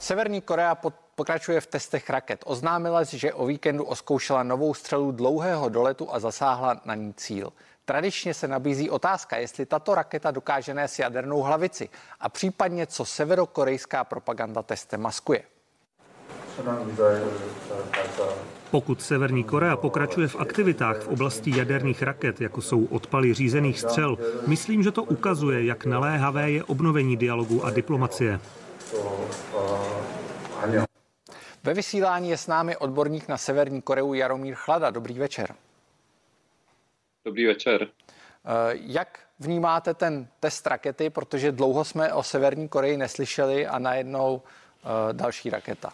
Severní Korea pokračuje v testech raket. Oznámila, že o víkendu oskoušela novou střelu dlouhého doletu a zasáhla na ní cíl. Tradičně se nabízí otázka, jestli tato raketa dokáže nést jadernou hlavici a případně co severokorejská propaganda testem maskuje. Pokud Severní Korea pokračuje v aktivitách v oblasti jaderných raket, jako jsou odpaly řízených střel, myslím, že to ukazuje, jak naléhavé je obnovení dialogu a diplomacie. Ve vysílání je s námi odborník na Severní Koreu Jaromír Chlada. Dobrý večer. Dobrý večer. Eh, jak vnímáte ten test rakety, protože dlouho jsme o Severní Koreji neslyšeli a najednou eh, další raketa?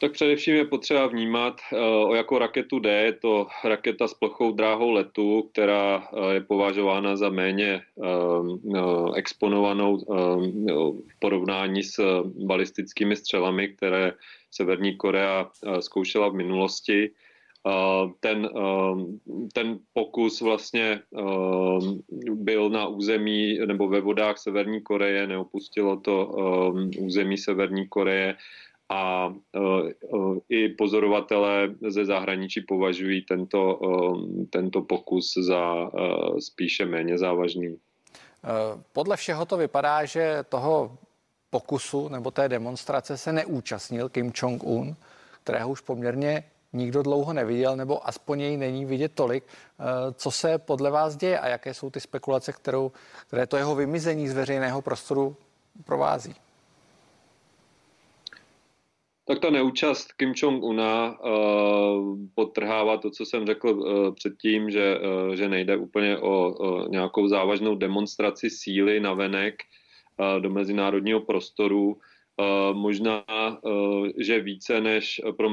Tak především je potřeba vnímat, eh, o jakou raketu jde. Je to raketa s plochou dráhou letu, která je považována za méně exponovanou v porovnání s balistickými střelami, které Severní Korea zkoušela v minulosti ten, ten pokus vlastně byl na území nebo ve vodách Severní Koreje, neopustilo to území Severní Koreje a i pozorovatelé ze zahraničí považují tento, tento pokus za spíše méně závažný. Podle všeho to vypadá, že toho pokusu nebo té demonstrace se neúčastnil Kim Jong-un, kterého už poměrně nikdo dlouho neviděl, nebo aspoň jej není vidět tolik. Co se podle vás děje a jaké jsou ty spekulace, kterou, které to jeho vymizení z veřejného prostoru provází? Tak ta neúčast Kim Jong-una uh, podtrhává to, co jsem řekl uh, předtím, že, uh, že nejde úplně o uh, nějakou závažnou demonstraci síly na venek uh, do mezinárodního prostoru. Eh, možná, eh, že více než pro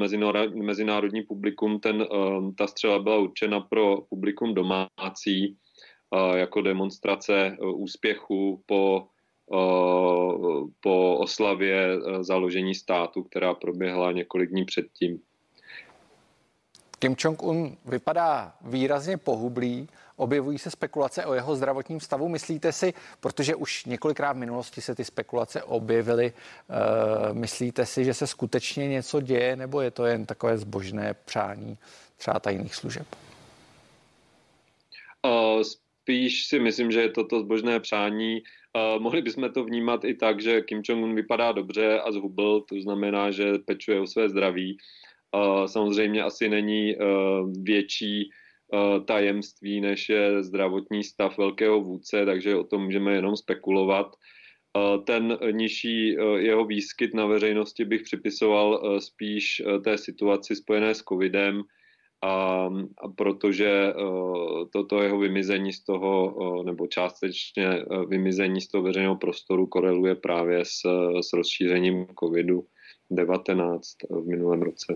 mezinárodní publikum ten, eh, ta střela byla určena pro publikum domácí jako demonstrace úspěchu po, po oslavě založení státu, která proběhla několik dní předtím. Kim Jong-un vypadá výrazně pohublý, objevují se spekulace o jeho zdravotním stavu. Myslíte si, protože už několikrát v minulosti se ty spekulace objevily, uh, myslíte si, že se skutečně něco děje, nebo je to jen takové zbožné přání třeba tajných služeb? Uh, spíš si myslím, že je toto zbožné přání. Uh, mohli bychom to vnímat i tak, že Kim Jong-un vypadá dobře a zhubl, to znamená, že pečuje o své zdraví. Uh, samozřejmě asi není uh, větší Eh, tajemství, než je zdravotní stav velkého vůdce, takže o tom můžeme jenom spekulovat. Eh, ten nižší eh, jeho výskyt na veřejnosti bych připisoval spíš té situaci spojené s covidem, a, a protože toto jeho vymizení z toho, nebo částečně vymizení z toho veřejného prostoru koreluje právě s, s rozšířením covidu-19 v minulém roce.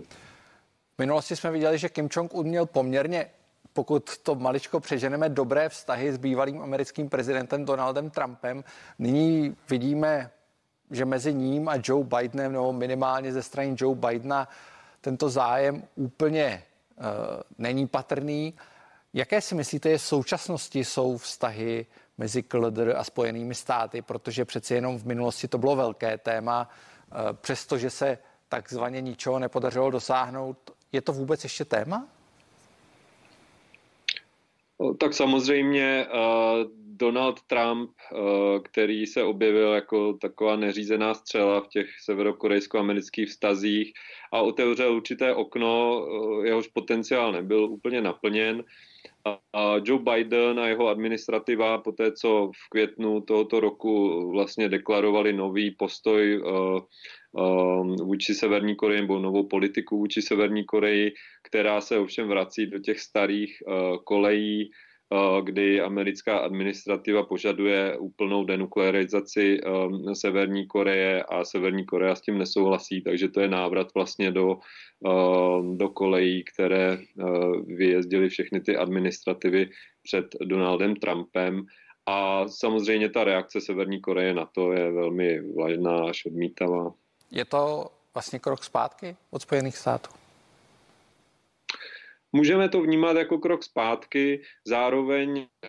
V minulosti jsme viděli, že Kim Jong-un měl poměrně pokud to maličko přeženeme, dobré vztahy s bývalým americkým prezidentem Donaldem Trumpem. Nyní vidíme, že mezi ním a Joe Bidenem, nebo minimálně ze strany Joe Bidena, tento zájem úplně uh, není patrný. Jaké si myslíte, že v současnosti jsou vztahy mezi KLDR a Spojenými státy, protože přeci jenom v minulosti to bylo velké téma, uh, přestože se takzvaně ničeho nepodařilo dosáhnout. Je to vůbec ještě téma? Tak samozřejmě Donald Trump, který se objevil jako taková neřízená střela v těch severokorejsko-amerických vztazích a otevřel určité okno, jehož potenciál nebyl úplně naplněn. A Joe Biden a jeho administrativa po té, co v květnu tohoto roku vlastně deklarovali nový postoj vůči Severní Koreji nebo novou politiku vůči Severní Koreji, která se ovšem vrací do těch starých kolejí, kdy americká administrativa požaduje úplnou denuklearizaci Severní Koreje a Severní Korea s tím nesouhlasí, takže to je návrat vlastně do, do kolejí, které vyjezdily všechny ty administrativy před Donaldem Trumpem. A samozřejmě ta reakce Severní Koreje na to je velmi vlažná až odmítavá. Je to vlastně krok zpátky od Spojených států? Můžeme to vnímat jako krok zpátky, zároveň eh,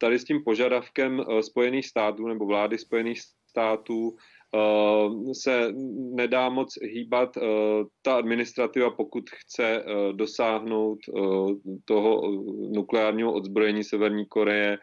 tady s tím požadavkem eh, Spojených států nebo vlády Spojených států se nedá moc hýbat. Ta administrativa, pokud chce dosáhnout toho nukleárního odzbrojení Severní Koreje,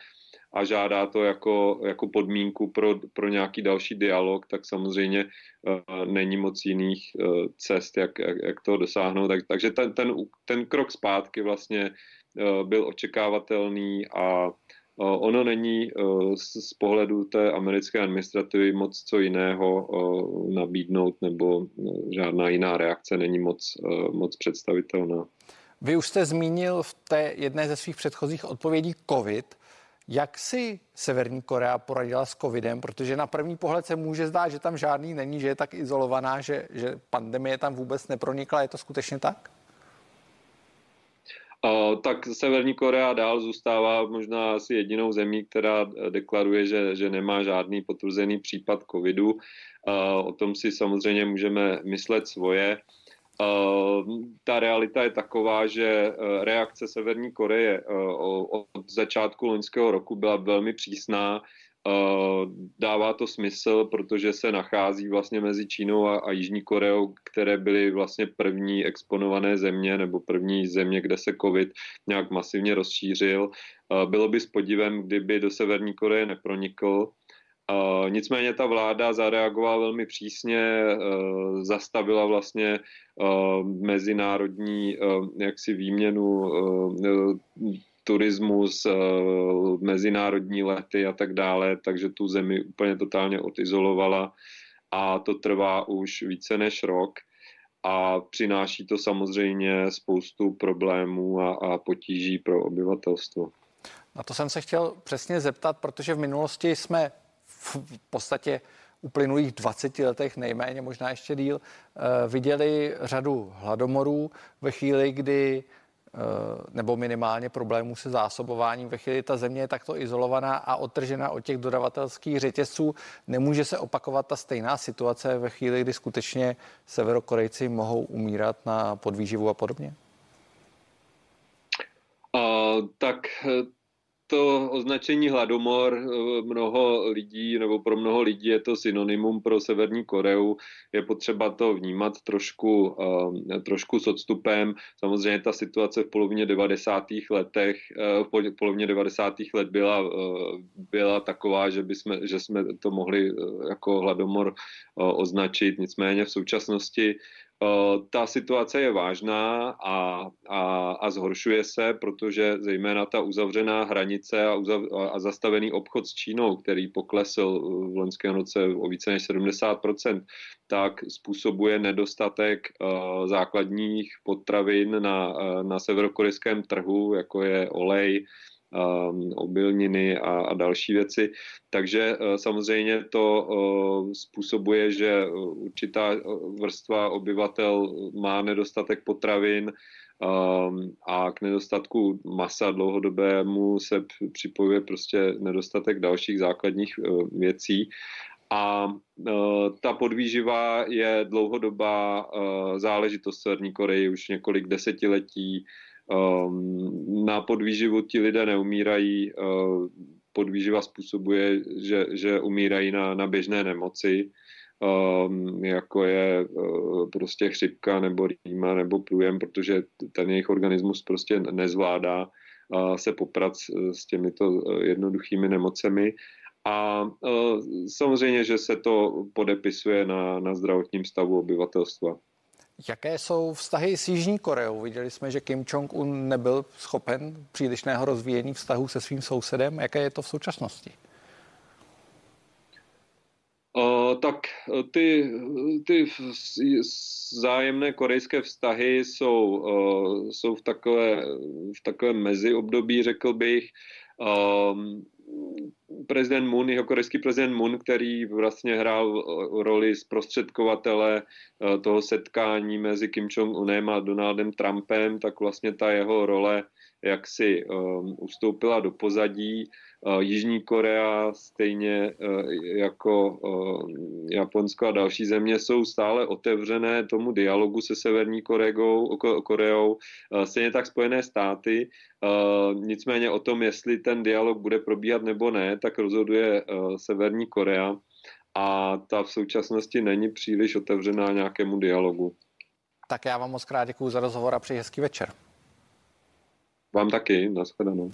a žádá to jako, jako podmínku pro, pro nějaký další dialog, tak samozřejmě uh, není moc jiných uh, cest, jak, jak, jak toho dosáhnout. Tak, takže ten, ten, ten krok zpátky vlastně uh, byl očekávatelný a Ono není z pohledu té americké administrativy moc co jiného nabídnout, nebo žádná jiná reakce není moc, moc představitelná. Vy už jste zmínil v té jedné ze svých předchozích odpovědí COVID. Jak si Severní Korea poradila s covidem? Protože na první pohled se může zdát, že tam žádný není, že je tak izolovaná, že, že pandemie tam vůbec nepronikla. Je to skutečně tak? Uh, tak Severní Korea dál zůstává možná asi jedinou zemí, která deklaruje, že, že nemá žádný potvrzený případ covidu. Uh, o tom si samozřejmě můžeme myslet svoje. Ehm, ta realita je taková, že eh, reakce Severní Koreje eh, od začátku loňského roku byla velmi přísná. Ehm, dává to smysl, protože se nachází vlastně mezi Čínou a, Jižní Koreou, které byly vlastně první exponované země nebo první země, kde se COVID nějak masivně rozšířil. Ehm, bylo by s podívem, kdyby do Severní Koreje nepronikl. Nicméně ta vláda zareagovala velmi přísně, uh, zastavila vlastně uh, mezinárodní uh, jaksi výměnu turismus, mezinárodní lety a tak dále, takže tu zemi úplně totálně odizolovala a to trvá už více než rok a přináší to samozřejmě spoustu problémů a, a potíží pro obyvatelstvo. Na to jsem se chtěl přesně zeptat, protože v minulosti jsme v podstatě uplynulých 20 letech, nejméně možná ještě díl, eh, viděli řadu hladomorů ve chvíli, kdy eh, nebo minimálně problémů se zásobováním. Ve chvíli ta země je takto izolovaná a otržena od těch dodavatelských řetězců, nemůže se opakovat ta stejná situace ve chvíli, kdy skutečně severokorejci mohou umírat na podvýživu a podobně? Uh, tak to označení hladomor eh, mnoho lidí, nebo pro mnoho lidí je to synonymum pro Severní Koreu. Je potřeba to vnímat trošku, eh, trošku s odstupem. Samozřejmě ta situace v polovině 90. letech, eh, v polovině 90. let byla, byla taková, že, bychom, že jsme to mohli jako hladomor označit. Nicméně v současnosti ta situace je vážná a, a, a zhoršuje se, protože zejména ta uzavřená hranice a, uzav, a zastavený obchod s Čínou, který poklesl v loňském roce o více než 70%, tak způsobuje nedostatek uh, základních potravin na, uh, na severokorejském trhu, jako je olej, Um, obilniny a, a další věci. Takže uh, samozřejmě to uh, způsobuje, že určitá vrstva obyvatel má nedostatek potravin, um, a k nedostatku masa dlouhodobému se připojuje prostě nedostatek dalších základních věcí. A ta podvýživa je dlouhodobá uh, záležitost Severní Koreji už několik desetiletí. Um, na podvýživu ti lidé neumírají, uh, podvýživa způsobuje, že, že umírají na, na běžné nemoci, um, jako je uh, prostě chřipka nebo rýma nebo průjem, protože ten jejich organismus prostě nezvládá uh, se poprat s těmito jednoduchými nemocemi. A samozřejmě, že se to podepisuje na, na zdravotním stavu obyvatelstva. Jaké jsou vztahy s Jižní Koreou? Viděli jsme, že Kim Jong-un nebyl schopen přílišného rozvíjení vztahů se svým sousedem. Jaké je to v současnosti? Uh, tak ty, ty zájemné korejské vztahy jsou, uh, jsou v, takové, v takovém meziobdobí, řekl bych. Uh, prezident Moon, jeho korejský prezident Moon, který vlastně hrál roli zprostředkovatele eh, toho setkání mezi Kim Jong-unem a Donaldem Trumpem, tak vlastně ta jeho role jak si um, ustoupila do pozadí. Jižní Korea, stejně uh, jako uh, Japonsko a další země, jsou stále otevřené tomu dialogu se Severní Koreou, Koreou uh, stejně tak Spojené státy. Nicméně o tom, jestli ten dialog bude probíhat nebo ne, tak rozhoduje Severní Korea. a ta v současnosti není příliš otevřená nějakému dialogu. Tak já vám moc krát děkuji za rozhovor a přeji hezký večer. Vám taky, nashledanou.